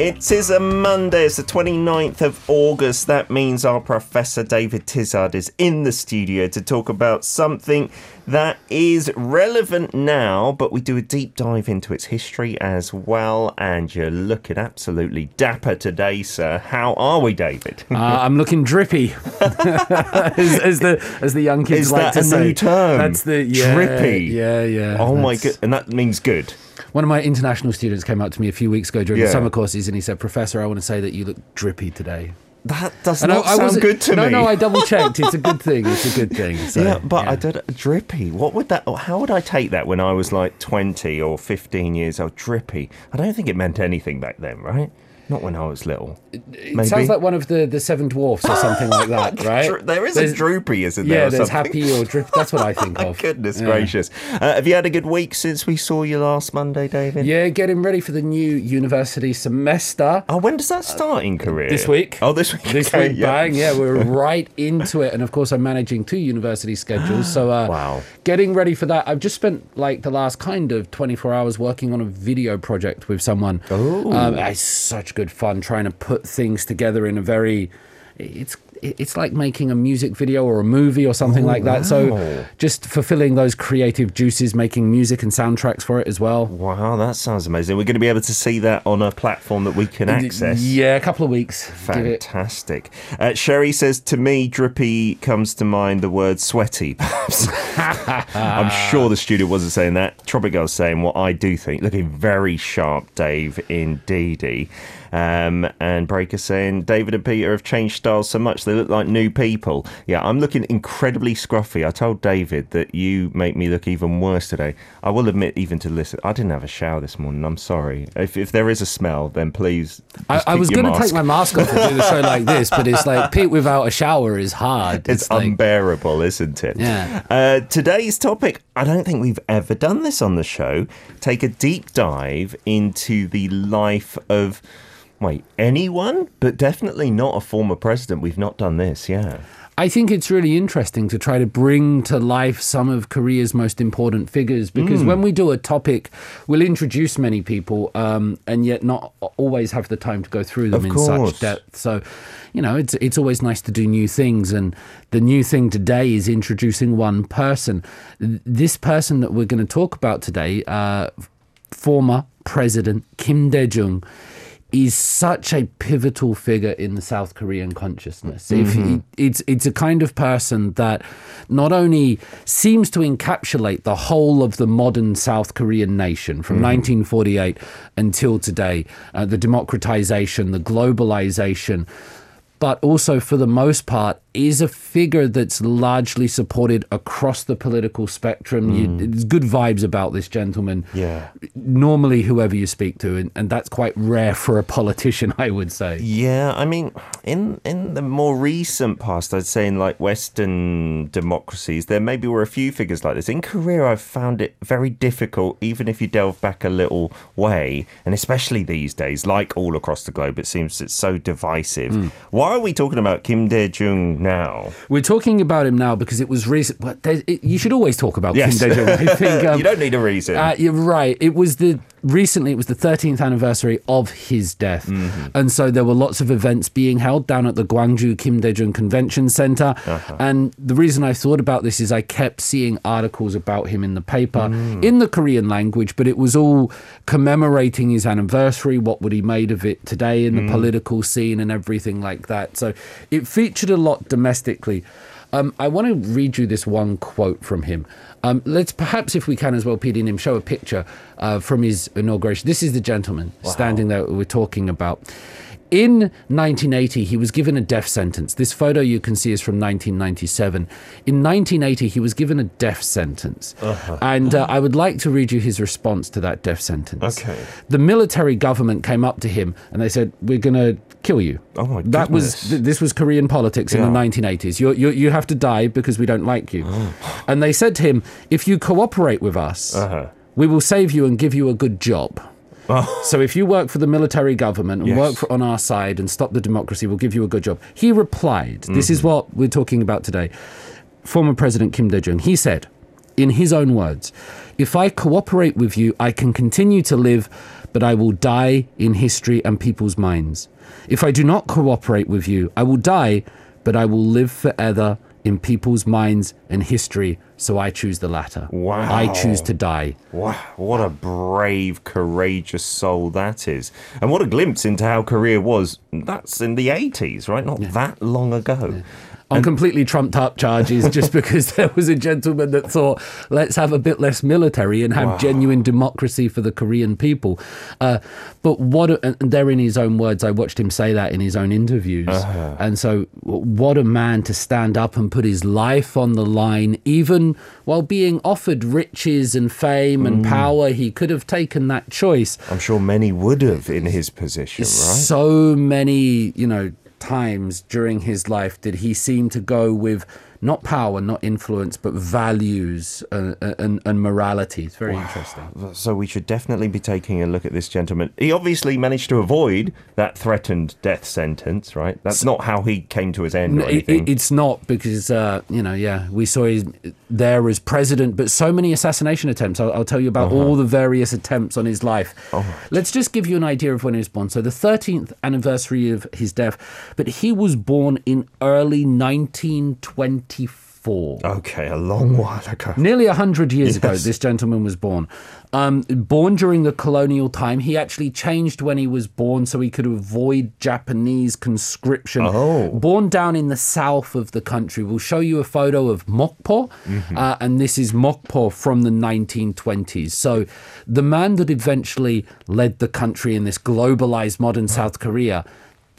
It is a Monday, it's the 29th of August. That means our Professor David Tizard is in the studio to talk about something that is relevant now, but we do a deep dive into its history as well. And you're looking absolutely dapper today, sir. How are we, David? Uh, I'm looking drippy, as, as the as the young kids Is like to a say. new term? That's the yeah, Drippy? Yeah, yeah. oh my god, and that means good. One of my international students came up to me a few weeks ago during the summer courses, and he said, "Professor, I want to say that you look drippy today." That does And not I, I sound good to no, me. No, no, I double checked. It's a good thing. It's a good thing. So, yeah, but I did drippy. What would that? How would I take that when I was like twenty or fifteen years old? Drippy. I don't think it meant anything back then, right? Not when I was little. It sounds like one of the, the seven dwarfs or something like that, right? There is There's- a droopy, isn't there? Yeah, there's something? happy or drip. That's what I think of. Goodness Yeah. gracious. Uh, have you had a good week since we saw you last Monday, David? Yeah, getting ready for the new university semester. Oh, when does that start in Korea? This week. Oh, this week. This okay, week, bang, yeah, we're right into it. And of course, I'm managing two university schedules. So, uh, Wow. getting ready for that. I've just spent like the last kind of 24 hours working on a video project with someone. Oh. Um, it's such good fun trying to put things together in a very. It's it's like making a music video or a movie or something like that. wow. So just fulfilling those creative juices, making music and soundtracks for it as well. Wow, that sounds amazing. We're going to be able to see that on a platform that we can access. Yeah, a couple of weeks. Fantastic. Uh, Sherry says to me, drippy comes to mind the word sweaty. Perhaps I'm sure the studio wasn't saying that. Tropic Girl's saying what I do think. Looking very sharp, Dave, indeedy. Um, and Breaker saying David and Peter have changed styles so much they look like new people. Yeah, I'm looking incredibly scruffy. I told David that you make me look even worse today. I will admit, even to listen, I didn't have a shower this morning. I'm sorry. If, if there is a smell, then please. I, I was going to take my mask off and do the show like this, but it's like Pete without a shower is hard. It's like, unbearable, isn't it? Yeah. Uh, today's topic, I don't think we've ever done this on the show. Take a deep dive into the life of, wait, anyone, but definitely not a former president. We've not done this, yeah. I think it's really interesting to try to bring to life some of Korea's most important figures because when we do a topic, we'll introduce many people um, and yet not always have the time to go through them Of in course. such depth. So, you know, it's it's always nice to do new things, and the new thing today is introducing one person. This person that we're going to talk about today, uh, former President Kim Dae Jung. Is such a pivotal figure in the South Korean consciousness. If he, it's it's a kind of person that not only seems to encapsulate the whole of the modern South Korean nation from 1948 until today, uh, the democratization, the globalization, but also for the most part is a figure that's largely supported across the political spectrum. You, mm. there's good vibes about this gentleman. Yeah. Normally, whoever you speak to, and, and that's quite rare for a politician, I would say. Yeah, I mean, in in the more recent past, I'd say in like Western democracies, there maybe were a few figures like this. In Korea, I've found it very difficult, even if you delve back a little way, and especially these days, like all across the globe, it seems it's so divisive. Hmm. Why are we talking about Kim Dae Jung now? We're talking about him now because it was recent. But it, you should always talk about Yes. Kim Dae Jung. I think um, you don't need a reason. Uh, you're right. It was the recently. It was the 13th anniversary of his death, and so there were lots of events being held down at the Gwangju Kim Dae-jung Convention Center. And the reason I thought about this is I kept seeing articles about him in the paper in the Korean language, but it was all commemorating his anniversary. What would he made of it today in the political scene and everything like that. So it featured a lot domestically. Um, I want to read you this one quote from him. Um, let's perhaps, if we can as well, and him, show a picture uh, from his inauguration. This is the gentleman standing there we're talking about. In 1980, he was given a death sentence. This photo you can see is from 1997. In 1980, he was given a death sentence. And uh, I would like to read you his response to that death sentence. Okay. The military government came up to him and they said, We're going to kill you. Oh my That was th- this was Korean politics in the 1980s. You, you you have to die because we don't like you. Oh. And they said to him, if you cooperate with us, Uh-huh. we will save you and give you a good job. So if you work for the military government and Yes. work for, on our side and stop the democracy, we'll give you a good job. He replied, this Mm-hmm. is what we're talking about today. Former President Kim Dae-jung, he said, in his own words, if I cooperate with you, I can continue to live, but I will die in history and people's minds. If I do not cooperate with you, I will die, but I will live forever in people's minds and history. So I choose the latter. Wow. I choose to die. Wow, what a brave, courageous soul that is. And what a glimpse into how Korea was. That's in the 80s, right? Not that long ago. On completely trumped up charges just because there was a gentleman that thought, let's have a bit less military and have genuine democracy for the Korean people. Uh, but what, a, and they're in his own words. I watched him say that in his own interviews. And so, what a man to stand up and put his life on the line, even while being offered riches and fame and power. He could have taken that choice I'm sure many would have in his position, right? so many, you know, times during his life did he seem to go with not power, not influence, but values and, and, and morality. It's very interesting. So we should definitely be taking a look at this gentleman. He obviously managed to avoid that threatened death sentence, right? That's not how he came to his end or It- anything. it- it's not because uh, you know, yeah, we saw him there as president, but so many assassination attempts. I'll, I'll tell you about uh-huh. all the various attempts on his life. Oh. Let's just give you an idea of when he was born. So the 13th anniversary of his death, but he was born in early 1924. okay, a long while ago. Nearly 100 years ago, this gentleman was born. Um, born during the colonial time, he actually changed when he was born so he could avoid Japanese conscription. Oh. Born down in the south of the country. We'll show you a photo of Mokpo, uh, and this is Mokpo from the 1920s. So the man that eventually led the country in this globalized modern South Korea,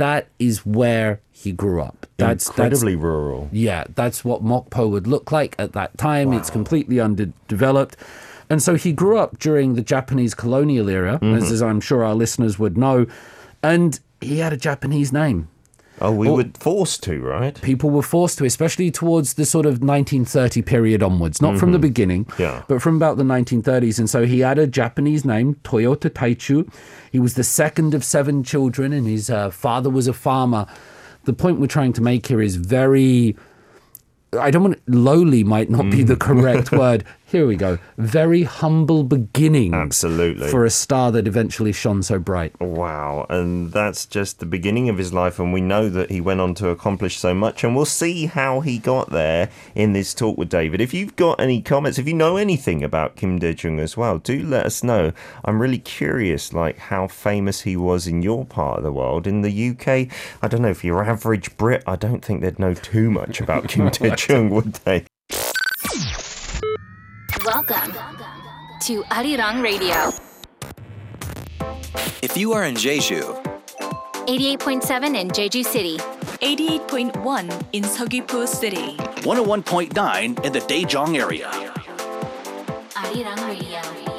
that is where he grew up. That's that's Incredibly rural. yeah, that's what Mokpo would look like at that time. It's completely underdeveloped. And so he grew up during the Japanese colonial era, as, mm-hmm. as I'm sure our listeners would know, and he had a Japanese name. Oh, we were forced to, right? People were forced to, especially towards the sort of 1930 period onwards, not from the beginning, Yeah. but from about the 1930s. And so he had a Japanese name, Toyota Taichu. He was the second of seven children, and his uh, father was a farmer. The point we're trying to make here is very. I don't want lowly might not be the correct word. Here we go. Very humble beginnings. Absolutely. For a star that eventually shone so bright. Wow, and that's just the beginning of his life, and we know that he went on to accomplish so much, and we'll see how he got there in this talk with David. If you've got any comments, if you know anything about Kim Dae Jung as well, do let us know. I'm really curious, like how famous he was in your part of the world. In the UK, I don't know if your average Brit, I don't think they'd know too much about Kim Dae Jung, would they? Welcome to Arirang Radio, If you are in Jeju, 88.7 in Jeju City, 88.1 in Seogwipo City. 101.9 in the Daejeong area. Arirang Radio.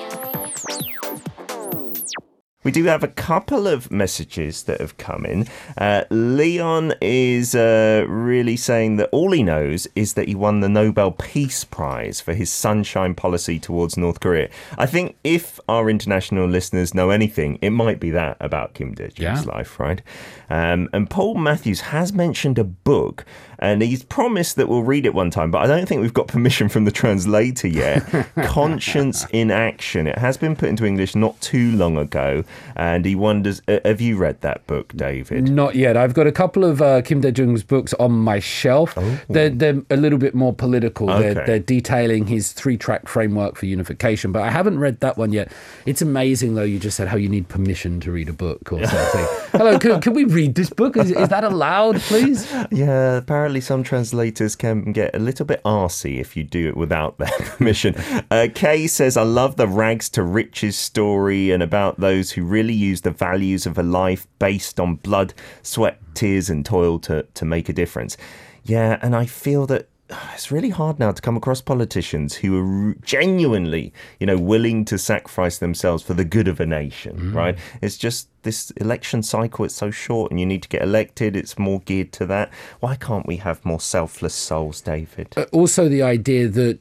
We do have a couple of messages that have come in. Uh, Leon is uh, really saying that all he knows is that he won the Nobel Peace Prize for his sunshine policy towards North Korea. I think if our international listeners know anything, it might be that about Kim Dae Jung's Yeah. life, right? Um, and Paul Matthews has mentioned a book, and he's promised that we'll read it one time, but I don't think we've got permission from the translator yet. Conscience in Action. It has been put into English not too long ago, and he wonders uh, have you read that book, David? Not yet. I've got a couple of uh, Kim Dae Jung's books on my shelf. They're, they're a little bit more political. They're, they're detailing his three track framework for unification, but I haven't read that one yet. It's amazing, though, you just said how you need permission to read a book or something. Hello, can, can we read this book? Is, is that allowed, please? Yeah, apparently some translators can get a little bit arsy if you do it without their permission. Uh, Kay says, I love the rags to riches story and about those who really use the values of a life based on blood, sweat, tears, and toil to, to make a difference. Yeah, and I feel that it's really hard now to come across politicians who are genuinely, you know, willing to sacrifice themselves for the good of a nation, Mm. right? It's just this election cycle, it's so short and you need to get elected. It's more geared to that. Why can't we have more selfless souls, David? also the idea that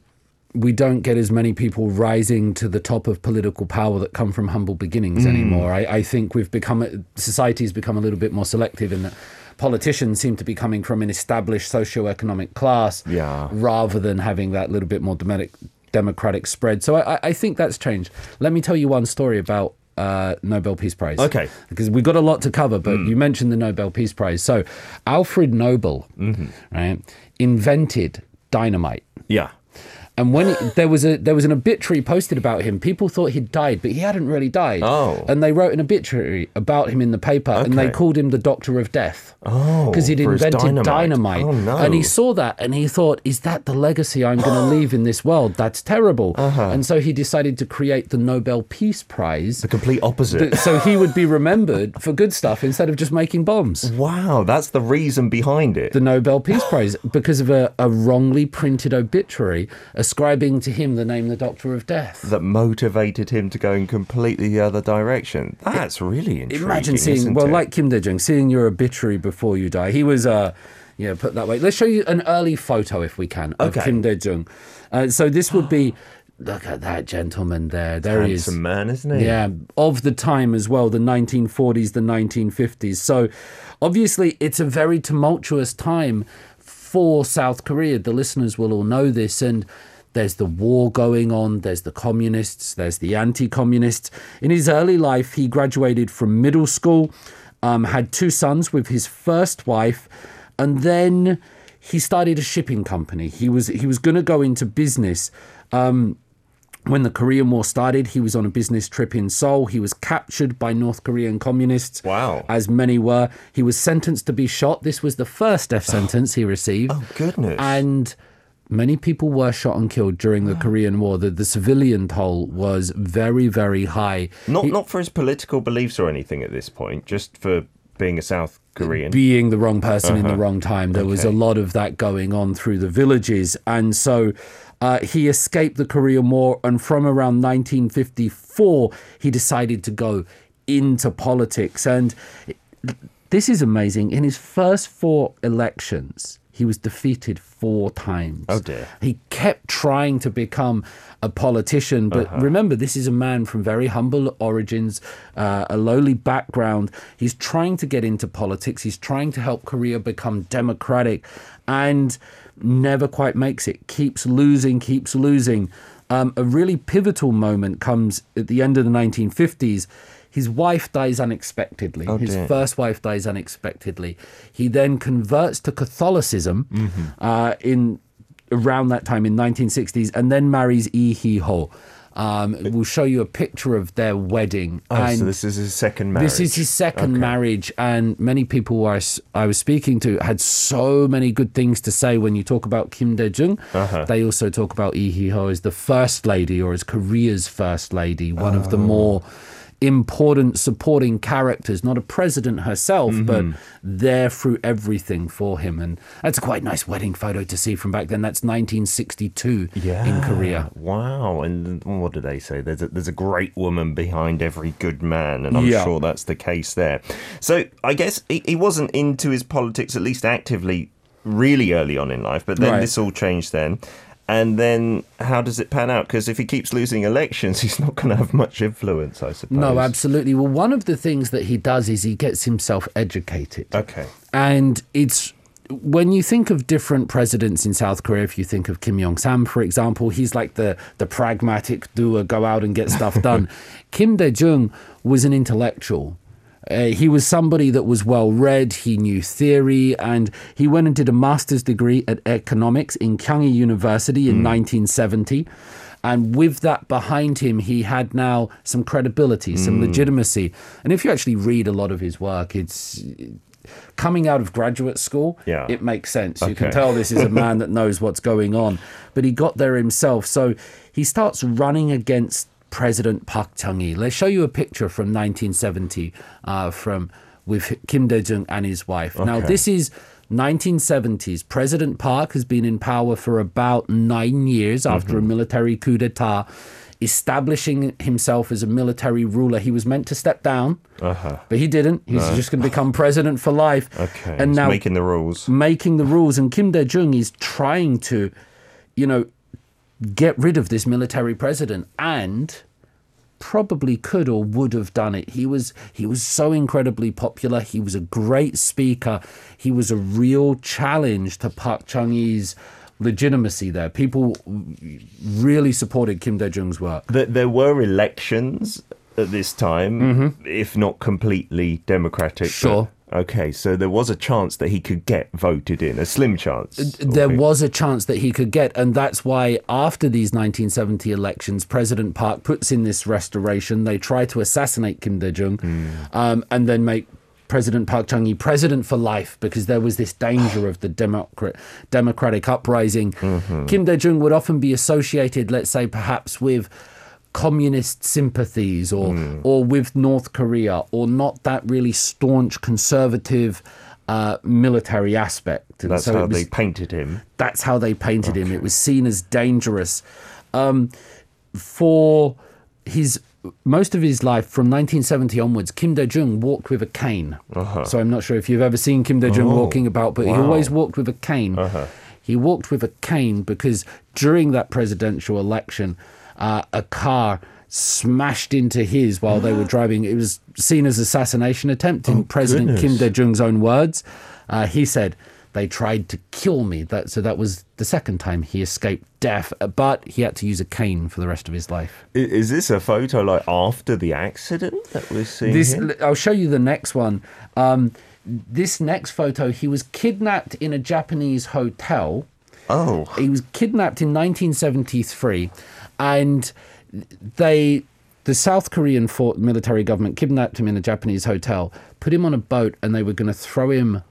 we don't get as many people rising to the top of political power that come from humble beginnings anymore. I, I think we've become society has become a little bit more selective in that politicians seem to be coming from an established socio-economic class Yeah. rather than having that little bit more democratic democratic spread. So I, I- think that's changed. Let me tell you one story about uh, Nobel Peace Prize. Okay. Because we've got a lot to cover, but you mentioned the Nobel Peace Prize. So Alfred Nobel, right, invented dynamite. yeah. And when it, there was a there was an obituary posted about him, people thought he'd died, but he hadn't really died. Oh. And they wrote an obituary about him in the paper, and they called him the Doctor of Death. Oh, because he'd invented dynamite. dynamite. Oh, no. And he saw that, and he thought, "Is that the legacy I'm going to leave in this world? That's terrible." Uh-huh. And so he decided to create the Nobel Peace Prize, The complete opposite. so he would be remembered for good stuff instead of just making bombs. wow, that's the reason behind it. the Nobel Peace Prize because of a, a wrongly printed obituary ascribing to him the name the Doctor of Death. that motivated him to go in completely the other direction. That's really interesting. Imagine seeing, well, it? like Kim Dae-jung, seeing your obituary before you die. He was, uh, yeah, put that way. Let's show you an early photo, if we can, of Okay. Kim Dae-jung. Uh, so this would be, look at that gentleman there. There he is. handsome man, isn't he? Yeah, of the time as well, the 1940s, the 1950s. So obviously, it's a very tumultuous time for South Korea. The listeners will all know this. And there's the war going on, there's the communists, there's the anti communists. In his early life, he graduated from middle school, um, had two sons with his first wife, and then he started a shipping company. He was he was going to go into business. Um, when the Korean War started, he was on a business trip in Seoul. He was captured by North Korean communists. Wow. As many were. He was sentenced to be shot. This was the first death sentence he received. Oh, goodness. And many people were shot and killed during the Korean War. The, the civilian toll was very, very high. Not not for his political beliefs or anything at this point, just for being a South Korean. being the wrong person in the wrong time. There was a Uh-huh. Lot of that going on through the villages. And so uh, he escaped the Korean War. And from around 1954, he decided to go into politics. And this is amazing. In his first four elections, he was defeated four times. Oh, dear. He kept trying to become a politician, but Uh-huh. remember, this is a man from very humble origins, uh, a lowly background. He's trying to get into politics. He's trying to help Korea become democratic, and never quite makes it. Keeps losing, keeps losing. Um, a really pivotal moment comes at the end of the 1950s. His wife dies unexpectedly. His dear. first wife dies unexpectedly. He then converts to Catholicism uh, in around that time in 1960s, and then marries Lee Hee Ho. Um, we'll show you a picture of their wedding. Oh, and so this is his second marriage. this is his second marriage, and many people I was speaking to had so many good things to say when you talk about Kim Dae Jung. Uh-huh. They also talk about Lee Hee Ho as the first lady or as Korea's first lady, one of the Oh. more important supporting characters, not a president herself, but Mm-hmm. there through everything for him. And that's a quite nice wedding photo to see from back then. That's 1962 in Korea. Wow. And what do they say? There's a, there's a great woman behind every good man, and I'm Yeah. sure that's the case there. So I guess he, he wasn't into his politics, at least actively, really early on in life, but then Right. this all changed then. And then how does it pan out? Because if he keeps losing elections, he's not going to have much influence, I suppose. No, absolutely. Well, one of the things that he does is he gets himself educated. Okay. And it's when you think of different presidents in South Korea, if you think of Kim Young Sam, for example, he's like the the pragmatic doer, go out and get stuff done. Kim Dae Jung was an intellectual. Uh, he was somebody that was well read, he knew theory, and he went and did a master's degree at economics in Kyunghee University in 1970. And with that behind him, he had now some credibility, some legitimacy. And if you actually read a lot of his work, it's coming out of graduate school, Yeah. it makes sense. You can tell this is a man that knows what's going on. But he got there himself. So he starts running against President Park Chung-hee. Let's show you a picture from 1970 uh, from with Kim Dae-jung and his wife. Now, this is 1970s. President Park has been in power for about nine years after a military coup d'etat, establishing himself as a military ruler. He was meant to step down, but he didn't. He's just going to become president for life. Okay. and he's now making the rules. making the rules, and Kim Dae Jung is trying to, you know, get rid of this military president, and probably could or would have done it. He was he was so incredibly popular. He was a great speaker. He was a real challenge to Park Chung Hee's legitimacy there. People really supported Kim Dae Jung's work. Th- there were elections at this time, mm-hmm. if not completely democratic. Sure. Okay, so there was a chance that he could get voted in, a slim chance. Uh, there albeit. was a chance that he could get, and that's why after these 1970 elections, President Park puts in this restoration. They try to assassinate Kim Dae Jung, hmm. um, and then make President Park Chung Hee president for life because there was this danger of the democrat democratic uprising. Mm-hmm. Kim Dae Jung would often be associated, let's say, perhaps with communist sympathies or or with North Korea or not that really staunch conservative uh, military aspect. And That's so how was- they painted him. that's how they painted him. It was seen as dangerous. Um, for his most of his life, from 1970 onwards, Kim Dae Jung walked with a cane. So I'm not sure if you've ever seen Kim Dae Jung Uh-huh. Oh, walking about, but he always walked with a cane. He walked with a cane because during that presidential election, uh, a car smashed into his while they were driving. It was seen as assassination attempt in President Kim Oh, goodness. Dae Jung's own words. Uh, he said, they tried to kill me. That, so that was the second time he escaped death, uh, but he had to use a cane for the rest of his life. Is this a photo like after the accident that we're seeing? This? I'll show you the next one. Um, this next photo, he was kidnapped in a Japanese hotel. Oh, He was kidnapped in 1973, and they, the South Korean military government, kidnapped him in a Japanese hotel, put him on a boat, and they were going to throw him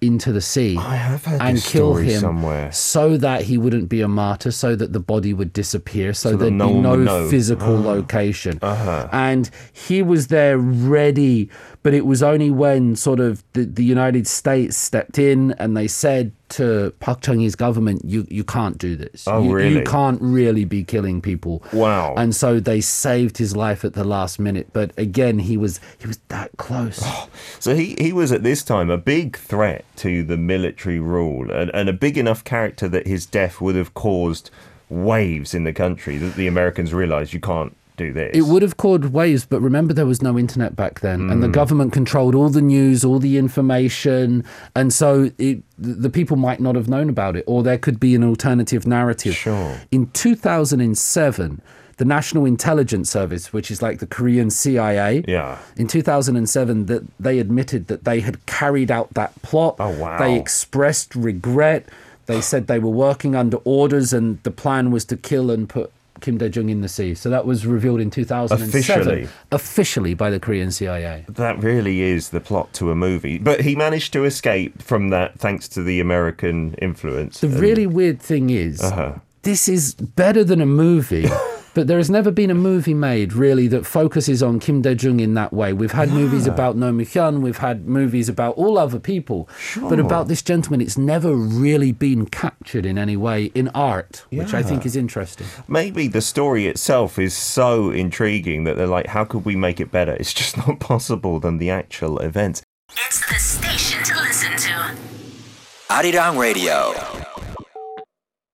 into the sea I have heard and kill him somewhere. so that he wouldn't be a martyr, so that the body would disappear, so, that there'd no be no physical ah. location. Uh-huh. And he was there ready, but it was only when sort of the, the United States stepped in and they said to Park Chung Hee's government, "You you can't do this. Oh, you, really? You can't really be killing people." Wow. And so they saved his life at the last minute. But again, he was he was that close. So he, he was at this time a big threat to the military rule and, and a big enough character that his death would have caused waves in the country that the Americans realized you can't do this. It would have caused waves, but remember there was no internet back then, and the Mm. government controlled all the news, all the information, and so it, the people might not have known about it, or there could be an alternative narrative. Sure. In 2007, the National Intelligence Service, which is like the Korean CIA, Yeah. in 2007 that they admitted that they had carried out that plot. Oh, wow. They expressed regret. They said they were working under orders and the plan was to kill and put Kim Dae Jung in the sea. So that was revealed in 2007 Officially. officially by the Korean CIA. That really is the plot to a movie. But he managed to escape from that thanks to the American influence. The And- really weird thing is Uh-huh. this is better than a movie. But there has never been a movie made really that focuses on Kim Dae Jung in that way. We've had movies ah. about Roh Moo Hyun, we've had movies about all other people, but about this gentleman, it's never really been captured in any way in art, which I think is interesting. Maybe the story itself is so intriguing that they're like, how could we make it better? It's just not possible than the actual events. It's the station to listen to. Arirang Radio.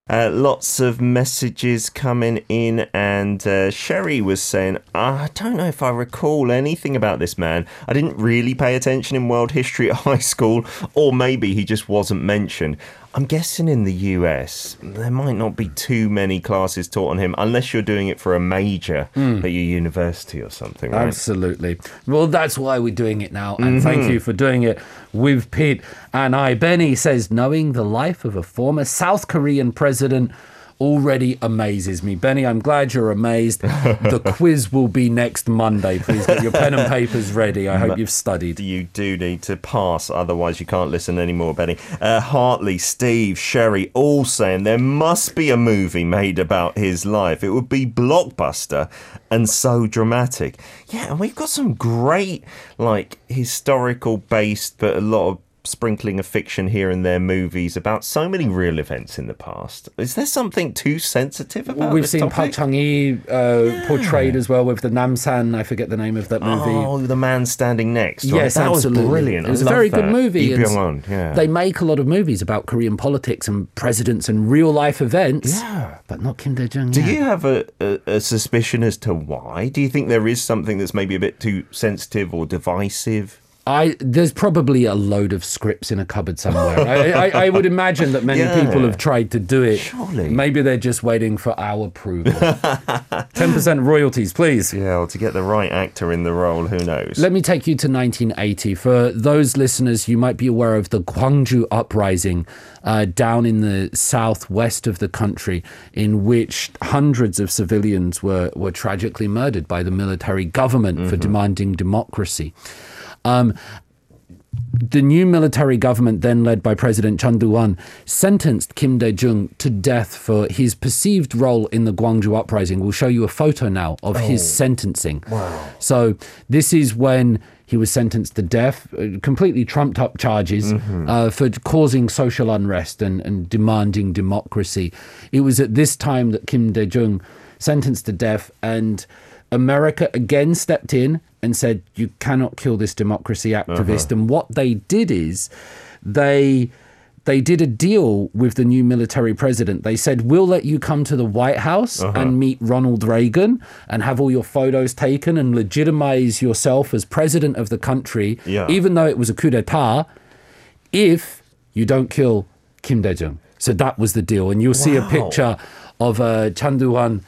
Uh, lots of messages coming in, and uh, Sherry was saying, I don't know if I recall anything about this man. I didn't really pay attention in world history at high school, or maybe he just wasn't mentioned. I'm guessing in the US, there might not be too many classes taught on him unless you're doing it for a major hmm. at your university or something, right? Absolutely. Well, that's why we're doing it now. And thank mm-hmm. you for doing it with Pete and I. Benny says, knowing the life of a former South Korean president already amazes me. Benny, I'm glad you're amazed. the quiz will be next Monday. Please get your pen and papers ready. I hope you've studied. You do need to pass, otherwise you can't listen anymore, Benny. Uh, Hartley, Steve, Sherry, all saying there must be a movie made about his life. It would be blockbuster and so dramatic. Yeah, and we've got some great, like, historical based, but a lot of sprinkling of fiction here and there, movies about so many real events in the past. Is there something too sensitive about We've seen Park? Chung Hee uh, portrayed as well with the Namsan. I forget the name of that movie. Oh, the man standing next. Right? Yes, that absolutely. was brilliant. It was I a very love good movie. Yeah. They make a lot of movies about Korean politics and presidents and real life events. Yeah. But not Kim Dae Jung. Do you have a, a, a suspicion as to why? Do you think there is something that's maybe a bit too sensitive or divisive? I there's probably a load of scripts in a cupboard somewhere. I, I, I would imagine that many Yeah. people have tried to do it. Surely. Maybe they're just waiting for our approval. Ten percent royalties, please. Yeah, well, to get the right actor in the role, who knows? Let me take you to 1980. For those listeners, you might be aware of the Gwangju uprising uh, down in the southwest of the country, in which hundreds of civilians were, were tragically murdered by the military government for demanding democracy. Um, the new military government, then led by President Chun Doo-hwan, sentenced Kim Dae-jung to death for his perceived role in the Gwangju uprising. We'll show you a photo now of his sentencing. Wow. So this is when he was sentenced to death, uh, completely trumped up charges uh, for causing social unrest and, and demanding democracy. It was at this time that Kim Dae-jung sentenced to death and America again stepped in and said, You cannot kill this democracy activist. And what they did is they they did a deal with the new military president. They said, We'll let you come to the White House and meet Ronald Reagan and have all your photos taken and legitimize yourself as president of the country, Yeah. even though it was a coup d'etat, if you don't kill Kim Dae Jung. So that was the deal. And you'll see a picture of uh, Chun Doo-hwan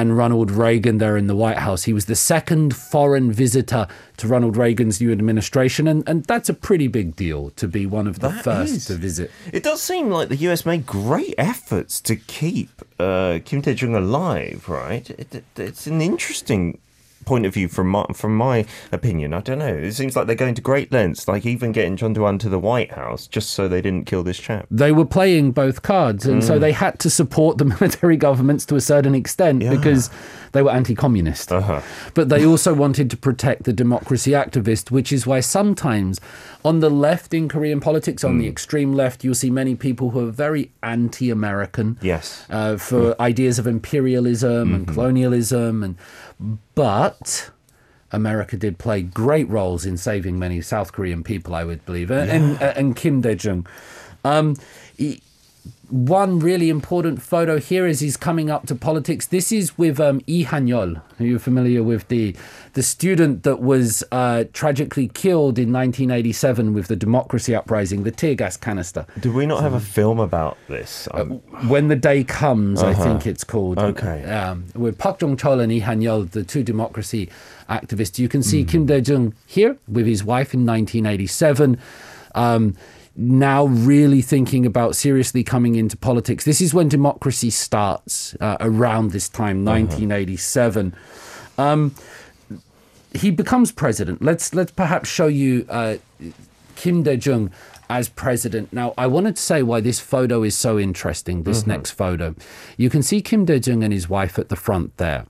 and Ronald Reagan there in the White House. He was the second foreign visitor to Ronald Reagan's new administration, and, and that's a pretty big deal to be one of the That first is. to visit. It does seem like the US made great efforts to keep uh, Kim Dae Jung alive, right? It, it, it's an interesting point of view from my, from my opinion. I don't know. It seems like they're going to great lengths, like even getting Chun to the White House just so they didn't kill this chap. They were playing both cards, and so mm. they had to support the military governments to a certain extent Yeah. because they were anti-communist. Uh-huh. But they also wanted to protect the democracy activist, which is why sometimes on the left in Korean politics, on the extreme left, you'll see many people who are very anti-American. Yes. Uh, for ideas of imperialism and colonialism, and but America did play great roles in saving many South Korean people, I would believe, and and, and Kim Dae Jung. Um, he- one really important photo here is he's coming up to politics. This is with um, Lee Han-yeol. Are you familiar with the the student that was uh, tragically killed in 1987 with the democracy uprising, the tear gas canister? Do we not have a film about this? Um, When the Day Comes, I think it's called. Okay. Um, with Park Jong Chol and Lee Han Yeol, the two democracy activists. You can see Kim Dae Jung here with his wife in 1987. Um, now, really thinking about seriously coming into politics. This is when democracy starts uh, around this time, 1987 he becomes president. Let's let's perhaps show you uh, Kim Dae Jung as president. Now, I wanted to say why this photo is so interesting. This next photo, you can see Kim Dae Jung and his wife at the front there.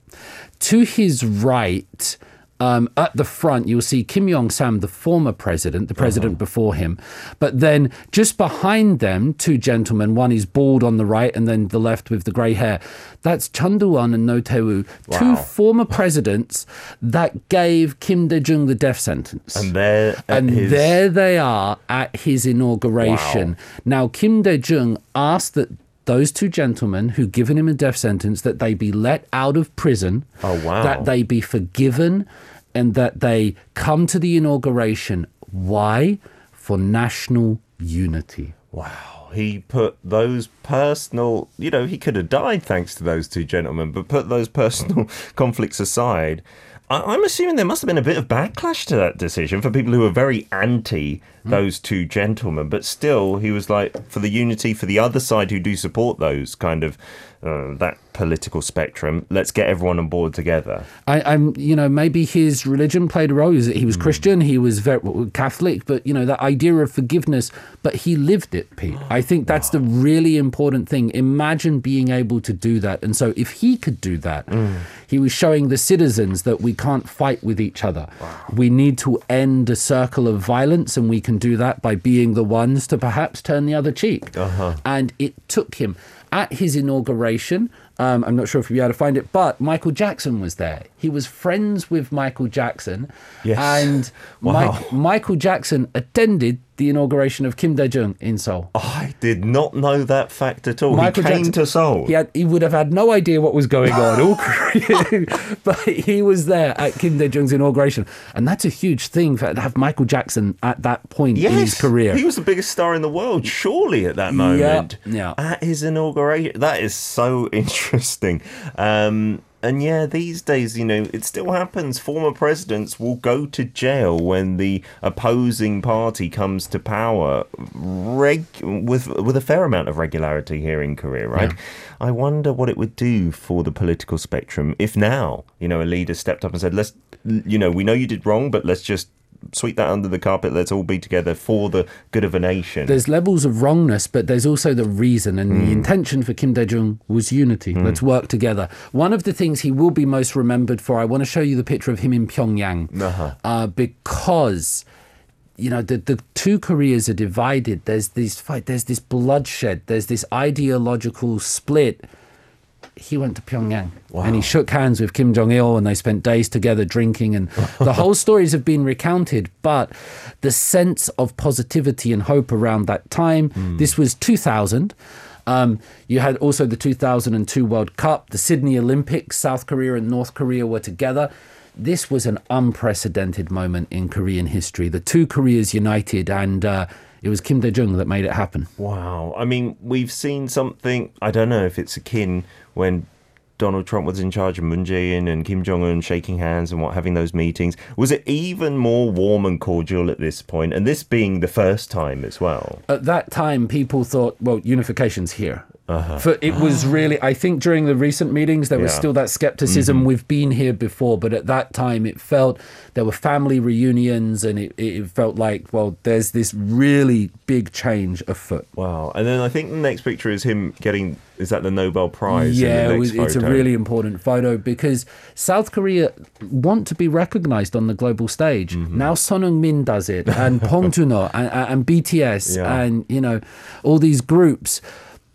To his right. Um, at the front, you'll see Kim Yong Sam, the former president, the president before him. But then just behind them, two gentlemen. One is bald on the right, and then the left with the grey hair. That's Chun Doo-hwan and No Tae-woo, two former presidents that gave Kim Dae Jung the death sentence. and there, And his- there they are at his inauguration. Now, Kim Dae Jung asked that those two gentlemen who given him a death sentence that they be let out of prison. Oh, wow. That they be forgiven, and that they come to the inauguration. Why? For national unity. Wow, he put those personal, you know, he could have died thanks to those two gentlemen, but put those personal conflicts aside. I- I'm assuming there must have been a bit of backlash to that decision for people who were very anti those two gentlemen, but still, he was like, for the unity, for the other side who do support those kind of uh, that political spectrum. Let's get everyone on board together. I, I'm, you know, maybe his religion played a role. He was, Hmm. Christian, he was very Catholic, but you know that idea of forgiveness. But he lived it, Pete. I think that's the really important thing. Imagine being able to do that. And so, if he could do that, Hmm. he was showing the citizens that we can't fight with each other. We need to end a circle of violence, and we can do that by being the ones to perhaps turn the other cheek. Uh-huh. And it took him at his inauguration. Um, I'm not sure if you'll be able to find it, but Michael Jackson was there. He was friends with Michael Jackson. Yes. And Wow. Mike, Michael Jackson attended the inauguration of Kim Dae Jung in Seoul. I did not know that fact at all. Michael he came Jackson- to Seoul. He, had, he would have had no idea what was going on, all but he was there at Kim Dae Jung's inauguration. And that's a huge thing for, to have Michael Jackson at that point in his career. He was the biggest star in the world, surely, at that moment. yeah. At his inauguration. That is so interesting. Um, and yeah, these days, you know, it still happens. Former presidents will go to jail when the opposing party comes to power reg- with with a fair amount of regularity here in Korea, right? I wonder what it would do for the political spectrum if now, you know, a leader stepped up and said, let's, you know, we know you did wrong, but let's just sweep that under the carpet. Let's all be together for the good of a nation. there's levels of wrongness, but there's also the reason and the hmm. intention for Kim Dae Jung was unity. Hmm. Let's work together. One of the things he will be most remembered for, I want to show you the picture of him in Pyongyang, uh-huh. uh, because. You know the the two Koreas are divided. There's this fight. There's this bloodshed. There's this ideological split. He went to Pyongyang and he shook hands with Kim Jong Il, and they spent days together drinking. And the whole stories have been recounted. But the sense of positivity and hope around that time. This was 2000. Um, you had also the 2002 World Cup, the Sydney Olympics. South Korea and North Korea were together. This was an unprecedented moment in Korean history. The two Koreas united, and uh, it was Kim Dae Jung that made it happen. Wow. I mean, we've seen something, I don't know if it's akin when Donald Trump was in charge of Moon Jae-in and Kim Jong-un shaking hands and what having those meetings. Was it even more warm and cordial at this point? And this being the first time as well. at that time, people thought, well, unification's here. Uh-huh. For it was ah. really, I think during the recent meetings, there was Yeah. still that skepticism. Mm-hmm. We've been here before, but at that time, it felt there were family reunions, and it, it felt like, well, there's this really big change afoot. Wow. And then I think the next picture is him getting, is that the Nobel Prize? in Yeah, the next was- it's a really important photo because South Korea want to be recognized on the global stage. Mm-hmm. Now Son Heung-min does it, and Pong Juno, and, and BTS, Yeah. and you know all these groups.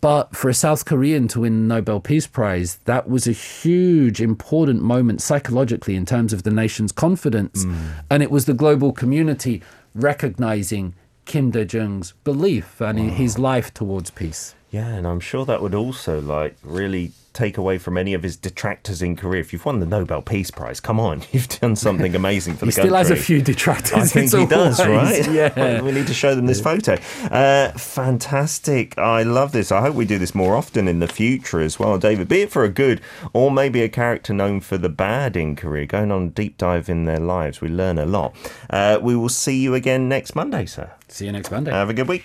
But for a South Korean to win the Nobel Peace Prize, that was a huge, important moment psychologically in terms of the nation's confidence. Mm. And it was the global community recognizing Kim Dae Jung's belief and his life towards peace. Yeah, and I'm sure that would also like really take away from any of his detractors in Korea. If you've won the Nobel Peace Prize, come on, you've done something amazing for the country. He still has a few detractors. I think he does, right? Yeah. we need to show them this photo. Uh, fantastic. I love this. I hope we do this more often in the future as well, David. Be it for a good or maybe a character known for the bad in Korea, going on a deep dive in their lives. We learn a lot. Uh, we will see you again next Monday, sir. See you next Monday. Have a good week.